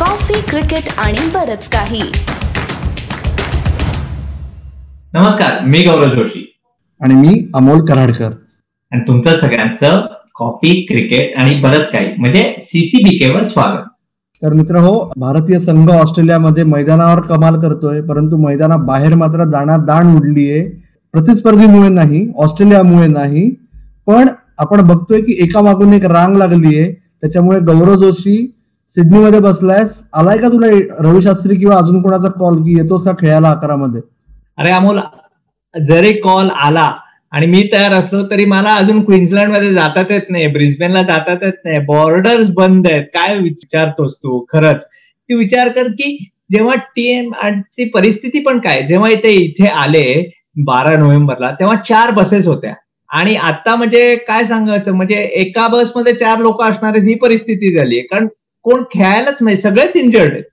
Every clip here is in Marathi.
कॉफी क्रिकेट आणि बरच काही. नमस्कार मी गौरव जोशी. आणि मी अमोल कराडकर. आणि तुमचं सगळ्यांचं कॉफी क्रिकेट आणि बरंच काही म्हणजे सीसीबीके वर स्वागत. तर मित्र हो भारतीय संघ ऑस्ट्रेलियामध्ये मैदानावर कमाल करतोय परंतु मैदानाबाहेर मात्र दाणा दाण उडलीये प्रतिस्पर्धीमुळे नाही ऑस्ट्रेलियामुळे नाही पण आपण बघतोय की एका मागून एक रांग लागलीये त्याच्यामुळे गौरव जोशी सिडनीमध्ये बसलायस. आलाय का तुला रवी शास्त्री किंवा अजून कोणाचा कॉल की येतोस का खेळायला अकरामध्ये? अरे अमोल जरी कॉल आला आणि मी तयार असलो तरी मला अजून क्वीन्सलँडमध्ये जाताच येत नाही ब्रिस्बेनला जाताच येत नाही. बॉर्डर्स बंद आहेत. काय विचारतोस तू? खरंच. तू विचार कर की जेव्हा टीएम ची परिस्थिती पण काय? जेव्हा इथे इथे आले बारा नोव्हेंबरला तेव्हा चार बसेस होत्या. आणि आता म्हणजे काय सांगायचं? म्हणजे एका बसमध्ये चार लोक असणार ही परिस्थिती झाली कारण कोण खेळायलाच नाही सगळेच इंजर्ड आहेत.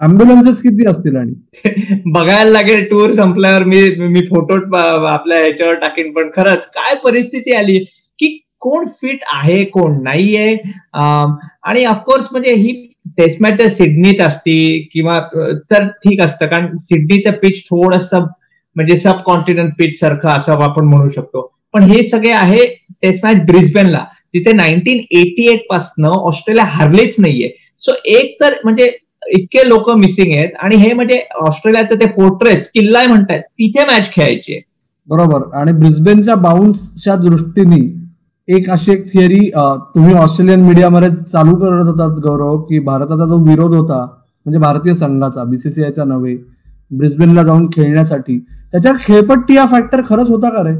अँब्युलन्सेस किती असतील आणि? बघायला लागेल टूर संपल्यावर मी मी फोटो आपल्या ह्याच्यावर टाकीन पण खरंच काय परिस्थिती आली की कोण फिट आहे कोण नाहीये. आणि ऑफकोर्स म्हणजे ही टेस्ट मॅच सिडनीत असती किंवा तर ठीक असतं कारण सिडनीचं पिच थोडस म्हणजे सब कॉन्टिनेंट पिच सारखं असं आपण म्हणू शकतो. पण हे सगळे आहे टेस्ट मॅच ब्रिस्बेनला तिथे नाईन्टीन एटी एट पासनं ऑस्ट्रेलिया हारलेच नाहीये. सो एक तर म्हणजे इतके लोक मिसिंग आहेत आणि हे म्हणजे ऑस्ट्रेलियाचं ते फोर्ट्रेस किल्ला म्हणतात तिथे मॅच खेळायची बरोबर. आणि ब्रिस्बेनच्या बाउन्सच्या दृष्टीने एक अशी एक थिअरी तुम्ही ऑस्ट्रेलियन मीडियामध्ये चालू करत होतात गौरव की भारताचा जो विरोध होता म्हणजे भारतीय संघाचा बीसीसीआयचा नव्हे ब्रिस्बेनला जाऊन खेळण्यासाठी. त्याच्यात खेळपट्टी हा फॅक्टर खरंच होता का रे?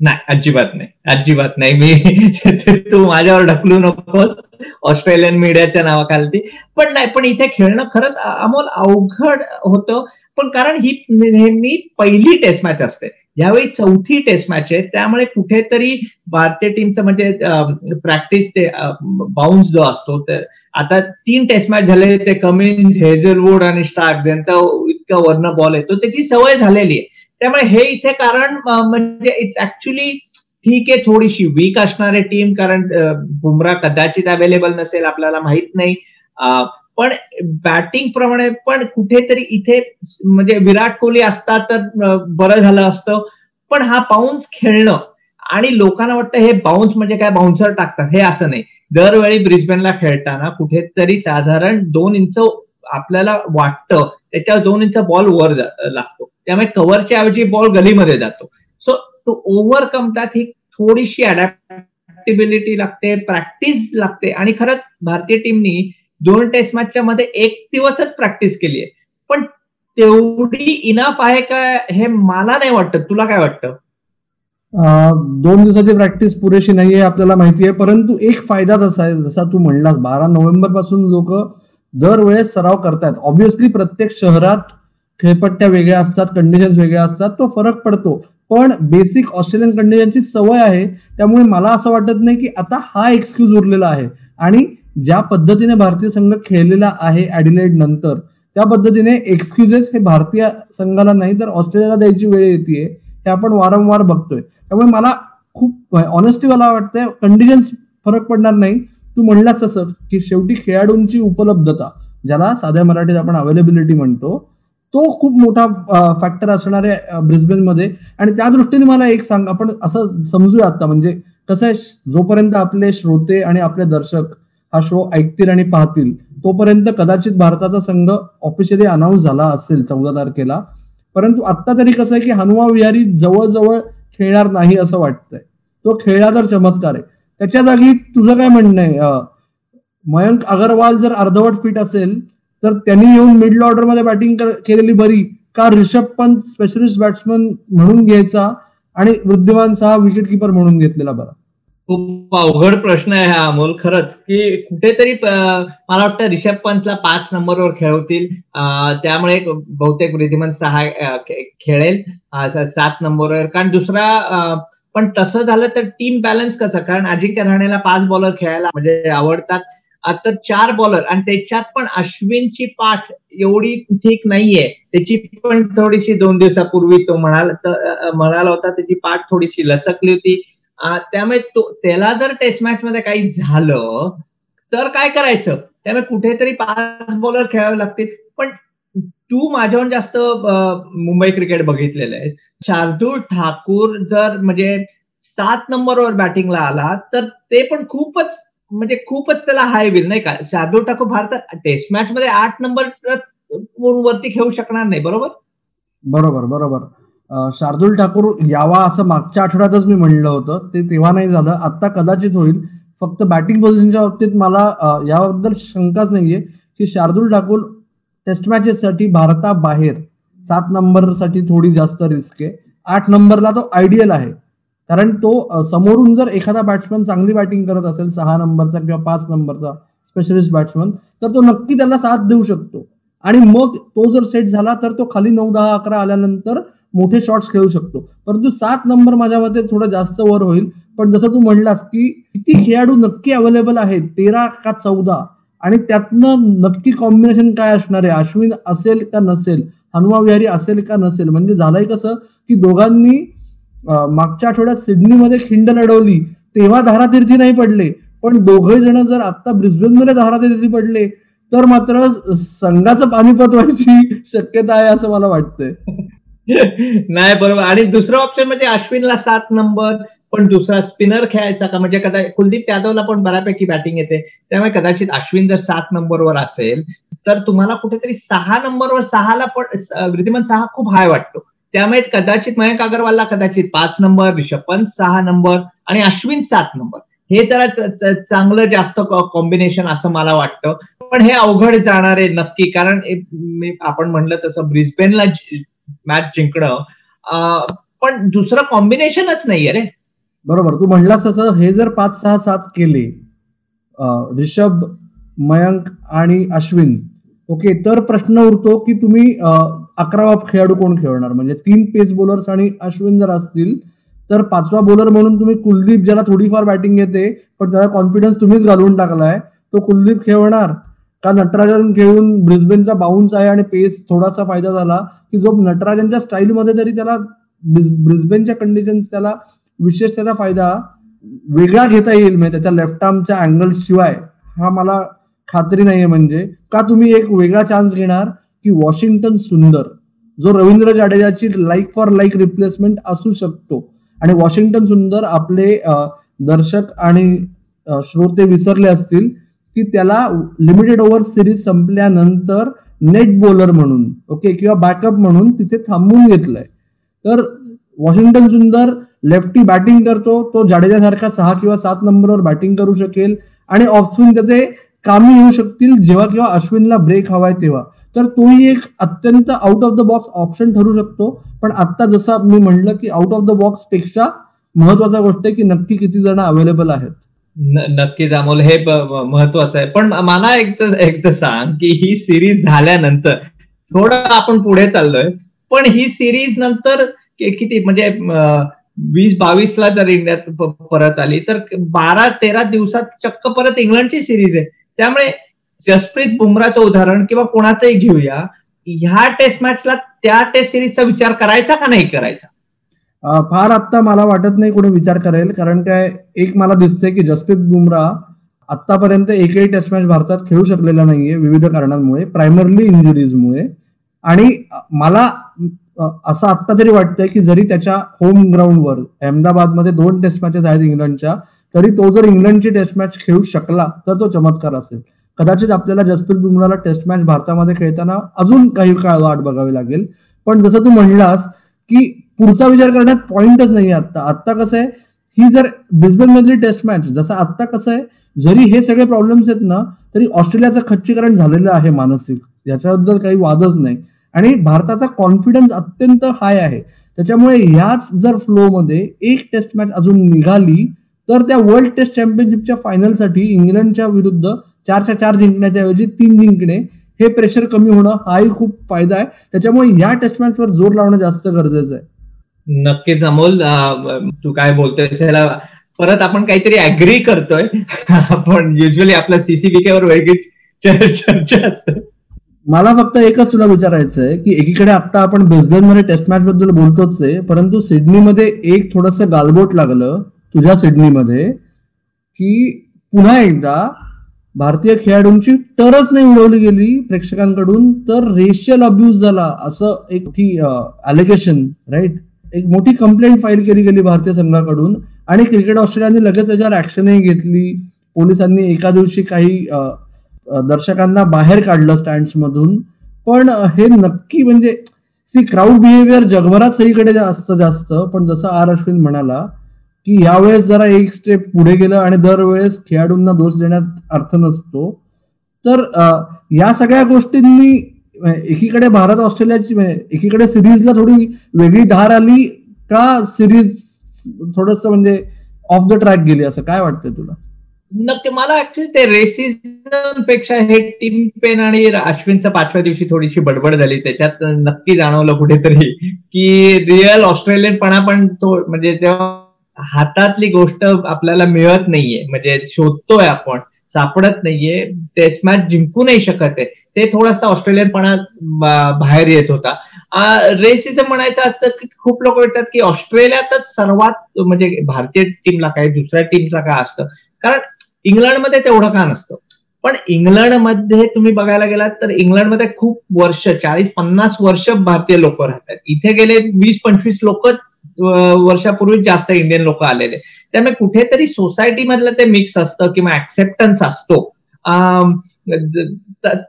नाही अजिबात नाही. अजिबात नाही. मी तू माझ्यावर ढकलू नकोस. ऑस्ट्रेलियन मीडियाच्या नावाखालती. पण नाही पण इथे खेळणं खरंच अमोल अवघड होतं. पण कारण ही नेहमी पहिली टेस्ट मॅच असते. यावेळी चौथी टेस्ट मॅच आहे. त्यामुळे कुठेतरी भारतीय टीमचं म्हणजे प्रॅक्टिस ते बाउन्स जो असतो तर आता तीन टेस्ट मॅच झाले. ते कमिन्स हेझलवूड आणि स्टार्क ज्यांचा इतका वर्ण बॉल येतो. त्याची सवय झालेली आहे. त्यामुळे हे इथे कारण म्हणजे इट्स ऍक्च्युली ठीक आहे थोडीशी वीक असणारे टीम कारण बुमरा कदाचित अवेलेबल नसेल आपल्याला माहीत नाही. पण बॅटिंग प्रमाणे पण कुठेतरी इथे म्हणजे विराट कोहली असता तर बरं झालं असतं. पण हा बाउन्स खेळणं आणि लोकांना वाटतं हे बाउन्स म्हणजे काय? बाउन्सर टाकतात. हे असं नाही. दरवेळी ब्रिस्बेनला खेळताना कुठेतरी साधारण दोन इंच आपल्याला वाटतं त्याच्यावर दोन इंच बॉल वर लागतो. त्यामुळे कव्हरच्या ऐवजी बॉल गलीमध्ये जातो. सो टू ओव्हरकम दॅट ही थोडीशी अडॅप्टेबिलिटी लागते प्रॅक्टिस लागते. आणि खरंच भारतीय टीमनी दोन टेस्ट मॅचच्या मध्ये एक दिवसच प्रॅक्टिस केली आहे. पण तेवढी इनफ आहे का हे मला नाही वाटत. तुला काय वाटतं? दोन दिवसाची प्रॅक्टिस पुरेशी नाहीये आपल्याला माहिती आहे. परंतु एक फायदा तसा आहे जसा तू म्हणलास बारा नोव्हेंबरपासून लोक दरवेळेस सराव करतायत. ऑब्विसली प्रत्येक शहरात खेळपट्ट्या वेगळ्या असतात कंडिशन्स वेगळ्या असतात तो फरक पडतो. पण बेसिक ऑस्ट्रेलियन कंडिशनची सवय आहे त्यामुळे मला असं वाटत नाही की आता हा एक्सक्यूज उरलेला आहे. आणि ज्या पद्धतीने भारतीय संघ खेळलेला आहे ऍडिलेड नंतर त्या पद्धतीने एक्सक्युजेस हे भारतीय संघाला नाही तर ऑस्ट्रेलियाला द्यायची वेळ येते हे आपण वारंवार बघतोय. त्यामुळे मला खूप ऑनेस्टी मला वाटतंय कंडिशन्स फरक पडणार नाही. तू म्हणलास तसं की शेवटी खेळाडूंची उपलब्धता ज्याला साध्या मराठीत आपण अवेलेबिलिटी म्हणतो तो खूप मोठा फॅक्टर असणार आहे ब्रिस्बेनमध्ये. आणि त्या दृष्टीने मला एक सांग आपण असं समजूया आता म्हणजे कसं आहे जोपर्यंत आपले श्रोते आणि आपले दर्शक हा शो ऐकतील आणि पाहतील तोपर्यंत कदाचित भारताचा संघ ऑफिशियली अनाऊन्स झाला असेल चौदा तारखेला. परंतु आत्ता तरी कसं आहे की हनुमा विहारी जवळजवळ खेळणार नाही असं वाटतंय. तो खेळला तर चमत्कार आहे. त्याच्या जागी तुझं काय म्हणणं आहे? मयंक अगरवाल जर अर्धवट फिट असेल तर त्यांनी येऊन मिडल ऑर्डरमध्ये बॅटिंग केलेली बरी. का रिषभ पंत स्पेशलिस्ट बॅट्समन म्हणून घ्यायचा आणि वृद्धिमान सहा विकेट किपर म्हणून घेतलेला बरा. खूप अवघड प्रश्न आहे हा अमोल. खरंच की कुठेतरी मला वाटतं रिषभ पंतला पाच नंबरवर खेळवतील. त्यामुळे बहुतेक वृद्धिमान सहा खेळेल. सात नंबरवर. कारण दुसरा पण तसं झालं तर टीम बॅलन्स कसं? कारण अजिंक्य राहण्याला पाच बॉलर खेळायला म्हणजे आवडतात. आता चार बॉलर आणि त्याच्यात पण अश्विनची पाठ एवढी ठीक नाहीये. त्याची पण थोडीशी दोन दिवसापूर्वी तो म्हणाला म्हणाला होता त्याची पाठ थोडीशी लचकली होती. त्यामुळे तो त्याला जर टेस्ट मॅच मध्ये काही झालं तर काय करायचं? त्यामुळे कुठेतरी पाच बॉलर खेळावे लागतील. पण तू माझ्याहून जास्त मुंबई क्रिकेट बघितलेलं आहे. शार्दूल ठाकूर जर म्हणजे सात नंबरवर बॅटिंगला आला तर ते पण खूपच म्हणजे खूपच त्याला हाय बिल नाही का? शार्दूल ठाकूर भारतात टेस्ट मॅच मध्ये आठ नंबर वरती खेळू शकणार नाही बरोबर? बरोबर बरोबर. शार्दुल ठाकूर यावा असं मागच्या आठवड्यातच मी म्हणलं होतं. ते तेव्हा नाही झालं. आता कदाचित होईल. फक्त बॅटिंग पोझिशनच्या बाबतीत मला याबद्दल शंकाच नाहीये की शार्दुल ठाकूर टेस्ट मॅचेससाठी भारताबाहेर सात नंबरसाठी थोडी जास्त रिस्क आहे. आठ नंबरला तो आयडियल आहे. कारण तो समोरून जर एखादा बॅट्समॅन चांगली बॅटिंग करत असेल सहा नंबरचा किंवा पाच नंबरचा स्पेशलिस्ट बॅट्समन तर तो नक्की त्याला साथ देऊ शकतो. आणि मग तो जर सेट झाला तर तो खाली नऊ दहा अकरा आल्यानंतर मोठे शॉट्स खेळू शकतो. परंतु सात नंबर माझ्या मते थोडं जास्त वर होईल. पण जसं तू म्हणलास की किती खेळाडू नक्की अवेलेबल आहेत तेरा का चौदा? आणि त्यातनं नक्की कॉम्बिनेशन काय असणार आहे? अश्विन असेल का नसेल? हनुमा विहारी असेल का नसेल? म्हणजे झालंय कसं की दोघांनी मागच्या आठवड्यात सिडनीमध्ये खिंड लढवली तेव्हा धारातीर्थी नाही पडले. पण दोघे जण जर आता ब्रिस्बेनमध्ये धारातीर्थी पडले तर मात्र संघाचं पाणीपत व्हायची शक्यता आहे असं मला वाटतंय. नाही बरोबर. आणि दुसरं ऑप्शन म्हणजे अश्विनला सात नंबर पण दुसरा स्पिनर खेळायचा का? म्हणजे कदा कुलदीप यादवला पण बऱ्यापैकी बॅटिंग येते. त्यामुळे कदाचित अश्विन जर सात नंबरवर असेल तर तुम्हाला कुठेतरी सहा नंबरवर सहाला पण वृद्धिमान सहा खूप हाय वाटतो. त्यामुळे कदाचित मयंक अगरवालला कदाचित पाच नंबर रिषभ पंत सहा नंबर आणि अश्विन सात नंबर. हे जरा चांगलं जास्त कॉम्बिनेशन असं मला वाटतं. पण हे अवघड जाणार आहे नक्की कारण आपण म्हणलं तसं ब्रिस्बेनला मॅच जिंकणं पण दुसरं कॉम्बिनेशनच नाहीये रे. बरोबर. तू म्हणलास तसं हे जर पाच सहा सात केले रिषभ मयंक आणि अश्विन ओके तर प्रश्न उरतो की तुम्ही अकरावा खेळाडू कोण खेळणार? म्हणजे तीन पेस बॉलर्स आणि अश्विन जर असतील तर पाचवा बॉलर म्हणून तुम्ही कुलदीप ज्याला थोडीफार बॅटिंग येते पण त्याचा कॉन्फिडन्स तुम्हीच घालून टाकलाय तो कुलदीप खेळणार. का नटराजन खेळून ब्रिस्बेनचा बाउन्स आहे आणि पेस थोडासा फायदा झाला की जो नटराजनच्या स्टाईलमध्ये जरी त्याला ब्रिस्बेनच्या कंडिशन्स त्याला विशेष त्याचा फायदा वेगळा घेता येईल म्हणजे त्याच्या लेफ्ट आर्मच्या अँगल शिवाय हा मला खात्री नाहीये म्हणजे. का तुम्ही एक वेगळा चान्स घेणार? की वॉशिंग्टन सुंदर जो रवींद्र जाडेजाची लाईक फॉर लाईक रिप्लेसमेंट असू शकतो. आणि वॉशिंग्टन सुंदर आपले दर्शक आणि श्रोते विसरले असतील की त्याला लिमिटेड ओव्हर सिरीज संपल्यानंतर नेट बॉलर म्हणून ओके किंवा बॅकअप म्हणून तिथे थांबून घेतलंय. तर वॉशिंग्टन सुंदर लेफ्टी बॅटिंग करतो तो जाडेजासारखा सहा किंवा सात नंबरवर बॅटिंग करू शकेल आणि ऑफस्विन त्याचे कामी येऊ शकतील जेव्हा किंवा अश्विनला ब्रेक हवाय तेव्हा. तर तोही एक अत्यंत out of the box option ठरू शकतो. पण आता जसं मी म्हणलं की आउट ऑफ द बॉक्सपेक्षा महत्त्वाचा गोष्ट आहे की नक्की किती जण अवेलेबल आहेत. नक्कीच अमोल हे महत्वाचं आहे. पण मला एक एक तर सांग की ही सिरीज झाल्यानंतर थोडं आपण पुढे चाललोय पण ही सिरीज नंतर किती म्हणजे वीस बावीस ला जर इंडियात परत आली तर बारा तेरा दिवसात चक्क परत इंग्लंडची सिरीज आहे. त्यामुळे जसप्रीत बुमराचं उदाहरण किंवा कोणाचंही घेऊया ह्या टेस्ट मॅचला त्या टेस्ट सिरीजचा विचार करायचा का नाही करायचा? फार आत्ता मला वाटत नाही कोणी विचार करेल कारण काय एक मला दिसते की जसप्रीत बुमराह आतापर्यंत एकही टेस्ट मॅच भारतात खेळू शकलेला नाहीये विविध कारणांमुळे प्रायमरली इंजुरीजमुळे आणि मला असं आत्ता तरी वाटतंय की जरी त्याच्या होम ग्राउंडवर अहमदाबादमध्ये दोन टेस्ट मॅचेस आहेत इंग्लंडच्या तरी तो जर इंग्लंडची टेस्ट मॅच खेळू शकला तर तो चमत्कार असेल. कदाचित आपल्याला जसप्रीत बुमराला टेस्ट मॅच भारतामध्ये खेळताना अजून काही काळ वाट बघावी लागेल. पण जसं तू म्हणलास की पुढचा विचार करण्यात पॉइंटच नाही आता आत्ता. कसं आहे? ही जर ब्रिस्बेन मधली टेस्ट मॅच जसं आत्ता कसं आहे? जरी हे सगळे प्रॉब्लेम्स आहेत ना तरी ऑस्ट्रेलियाचं खच्चीकरण झालेलं आहे मानसिक. याच्याबद्दल काही वादच नाही. आणि भारताचा कॉन्फिडन्स अत्यंत हाय आहे. त्याच्यामुळे ह्याच जर फ्लोमध्ये एक टेस्ट मॅच अजून निघाली तर त्या वर्ल्ड टेस्ट चॅम्पियनशिपच्या फायनलसाठी इंग्लंडच्या विरुद्ध चारच्या चार जिंकण्याच्या ऐवजी तीन जिंकणे हे प्रेशर कमी होणं हाही खूप फायदा आहे. त्याच्यामुळे या टेस्ट मॅचवर जोर लावणं जास्त गरजेचं आहे. नक्कीच अमोल तू काय बोलतोय त्याला परत आपण काहीतरी अग्री करतोय. आपण युजली आपल्या सीसीबीके वर वेगळी चर्चा असते. मला फक्त एकच तुला विचारायचं आहे की एकीकडे आता आपण बेसबॉलमध्ये टेस्ट मॅच बद्दल बोलतोच आहे परंतु सिडनीमध्ये एक थोडस गालबोट लागलं तुझ्या सिडनीमध्ये की पुन्हा एकदा भारतीय खेळाडूंची टरच नाही उडवली गेली प्रेक्षकांकडून तर रेशियल अब्युज झाला असं एक अलिगेशन राईट एक मोठी कंप्लेंट फाईल केली गेली भारतीय संघाकडून. आणि क्रिकेट ऑस्ट्रेलियाने लगेच त्याच्यावर ऍक्शनही घेतली. पोलिसांनी एका दिवशी काही दर्शकांना बाहेर काढलं स्टँड्समधून मधून पण हे नक्की म्हणजे सी क्राऊड बिहेवियर जगभरात सगळीकडे जास्त जास्त. पण जसं आर अश्विन म्हणाला की यावेळेस जरा एक स्टेप पुढे गेलं आणि दरवेळेस खेळाडूंना दोष देण्यात अर्थ नसतो. तर या सगळ्या गोष्टींनी एकीकडे भारत ऑस्ट्रेलियाची एकीकडे सिरीजला थोडी वेगळी धार आली का सिरीज थोडस म्हणजे ऑफ द ट्रॅक गेली? असं काय वाटतंय तुला? नक्की मला ऍक्च्युली ते रेसिजनपेक्षा हे टीम पेन आणि अश्विनच्या पाचव्या दिवशी थोडीशी बडबड झाली. त्याच्यात नक्की जाणवलं कुठेतरी की रिअल ऑस्ट्रेलियनपणा पण तो म्हणजे तेव्हा हातातली गोष्ट आपल्याला मिळत नाहीये. म्हणजे शोधतोय आपण सापडत नाहीये टेस्ट मॅच जिंकू नाही शकत आहे. ते थोडासा ऑस्ट्रेलियनपणा बाहेर येत होता. रेसिझम म्हणायचं असतं की खूप लोक म्हणतात की ऑस्ट्रेलियातच सर्वात म्हणजे भारतीय टीमला काय दुसऱ्या टीमला काय असतं? कारण इंग्लंडमध्ये तेवढं का नसतं? पण इंग्लंडमध्ये तुम्ही बघायला गेलात तर इंग्लंडमध्ये खूप वर्ष चाळीस पन्नास वर्ष भारतीय लोक राहतात. इथे गेले वीस पंचवीस लोकच वर्षापूर्वी जास्त इंडियन लोक आलेले. त्यामुळे कुठेतरी सोसायटी मधलं ते मिक्स असतं किंवा ऍक्सेप्टन्स असतो.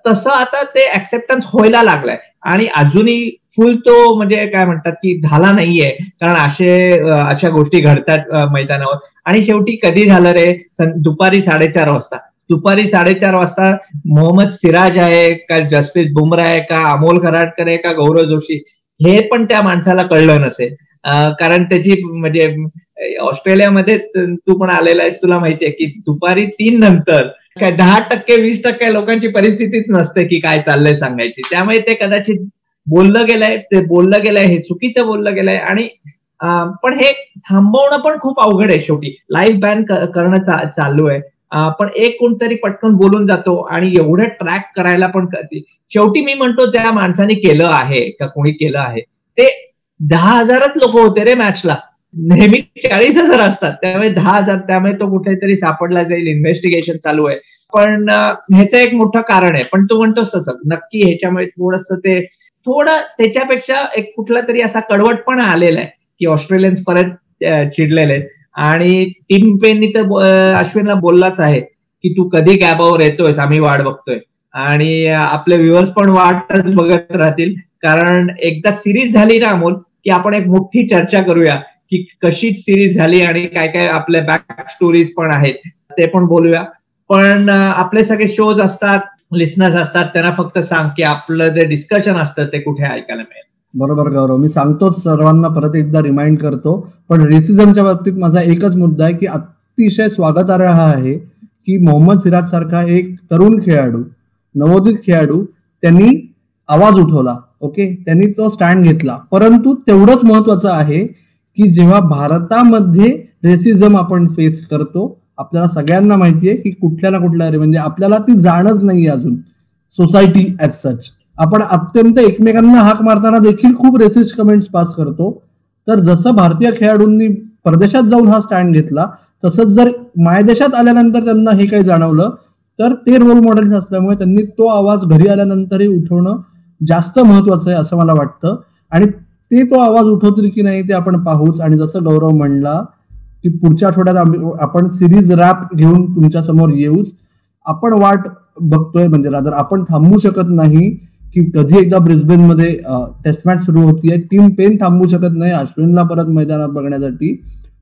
तसं आता ते ऍक्सेप्टन्स व्हायला लागलाय. आणि अजूनही फुल तो म्हणजे काय म्हणतात की झाला नाहीये. कारण असे अशा गोष्टी घडतात मैदानावर. आणि शेवटी कधी झालं रे? दुपारी साडेचार वाजता. दुपारी साडेचार वाजता मोहम्मद सिराज आहे का जसप्रीत बुमरा आहे का अमोल खराटकर आहे का गौरव जोशी? हे पण त्या माणसाला कळलं नसेल. कारण त्याची म्हणजे ऑस्ट्रेलियामध्ये तू पण आलेला आहेस तुला माहितीये की दुपारी तीन नंतर काय दहा टक्के वीस टक्के लोकांची परिस्थितीच नसते की काय चाललंय सांगायची. त्यामुळे ते कदाचित बोललं गेलंय ते बोललं गेलंय हे चुकीचं बोललं गेलंय आणि पण हे थांबवणं पण खूप अवघड आहे शेवटी. लाईव्ह बॅन करणं चालू आहे. पण एक कोणतरी पटकन बोलून जातो आणि एवढं ट्रॅक करायला पण शेवटी मी म्हणतो त्या माणसाने केलं आहे का कोणी केलं आहे ते दहा हजारच लोक होते रे मॅचला. नेहमी चाळीस हजार असतात. त्यामुळे दहा हजार त्यामुळे तो कुठेतरी सापडला जाईल. इन्व्हेस्टिगेशन चालू आहे. पण ह्याचं एक मोठं कारण आहे. पण तू म्हणतोस तसं. नक्की ह्याच्यामुळे थोडस ते थोडं त्याच्यापेक्षा एक कुठला तरी असा कडवटपणा आलेला आहे की ऑस्ट्रेलियन्स परत चिडलेले आहेत. आणि टीम पेननी तर अश्विनला बोललाच आहे की तू कधी कॅबावर येतोयस? आम्ही वाट बघतोय. आणि आपले व्ह्युअर्स पण वाटच बघत राहतील. कारण एकदा सिरीज झाली ना अमोल की आपण एक मोठी चर्चा करूया की कशी सिरीज झाली आणि काय काय आपल्या बॅक स्टोरीज पण आहेत ते पण बोलूया. पण आपले सगळे शोज असतात लिस्नर्स असतात त्यांना फक्त सांग की आपलं जे डिस्कशन असतं ते कुठे ऐकायला मिळेल. बरोबर गौरव. मी सांगतोच सर्वांना परत एकदा रिमाइंड करतो. पण रेसिझमच्या बाबतीत माझा एकच मुद्दा आहे की अतिशय स्वागतार्ह आहे की मोहम्मद सिराज सारखा एक तरुण खेळाडू नवोदित खेळाडू त्यांनी आवाज उठवला. ओके त्यांनी तो स्टँड घेतला. परंतु तेवढंच महत्वाचं आहे की जेव्हा भारतामध्ये रेसिझम आपण फेस करतो आपल्याला सगळ्यांना माहिती आहे की कुठल्या ना कुठल्या म्हणजे आपल्याला ती जाणच नाही अजून सोसायटी ॲज सच आपण अत्यंत एकमेकांना हाक मारताना देखील खूप रेसिस्ट कमेंट्स पास करतो. तर जसं भारतीय खेळाडूंनी परदेशात जाऊन हा स्टँड घेतला तसंच जर मायदेशात आल्यानंतर त्यांना हे काही जाणवलं तर ते रोल मॉडेल्स असल्यामुळे त्यांनी तो आवाज घरी आल्यानंतरही उठवणं जास्त महत्वाचं आहे असं मला वाटतं. आणि ते तो आवाज उठवतील की नाही ते आपण पाहूच. आणि जसं गौरव म्हणला की पुढच्या आठवड्यात आपण सिरीज रॅप घेऊन तुमच्यासमोर येऊच. आपण वाट बघतोय म्हणजे रादर आपण थांबू शकत नाही की कधी एकदा ब्रिस्बेन मध्ये टेस्ट मॅच सुरू होतीये. टीम पेन थांबू शकत नाही अश्विनला परत मैदानात बघण्यासाठी.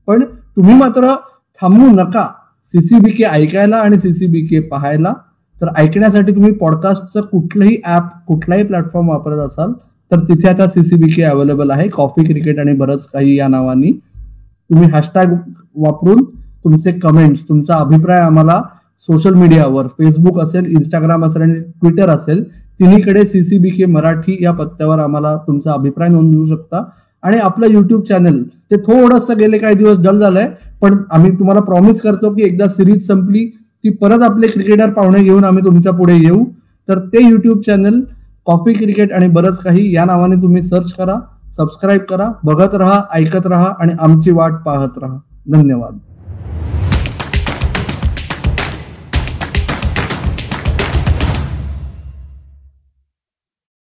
पण तुम्ही मात्र थांबू नका. सीसीबी के ऐकायला आणि सीसीबी के पाहायला. तर ऐकण्यासाठी तुम्ही पॉडकास्टचं कुठलंही ॲप कुठलाही प्लॅटफॉर्म वापरत असाल तर तिथे आता सीसीबीके अवेलेबल आहे. कॉफी क्रिकेट आणि बरंच काही या नावानी. तुम्ही हॅशटॅग वापरून तुमचे कमेंट्स तुमचा अभिप्राय आम्हाला सोशल मीडियावर फेसबुक असेल इंस्टाग्राम असेल आणि ट्विटर असेल तिन्हीकडे सीसीबीके मराठी या पत्त्यावर आम्हाला तुमचा अभिप्राय नोंदवू शकता. आणि आपलं युट्यूब चॅनल ते थोडंसं गेले काही दिवस डल झालंय पण आम्ही तुम्हाला प्रॉमिस करतो की एकदा सिरीज संपली की परत आपले क्रिकेटर पाहुणे घेऊन आम्ही तुमच्यापुढे येऊ. तर ते यूट्यूब चॅनल कॉफी क्रिकेट आणि बरंच काही या नावाने तुम्ही सर्च करा सबस्क्राईब करा बघत राहा ऐकत राहा आणि आमची वाट पाहत राहा. धन्यवाद.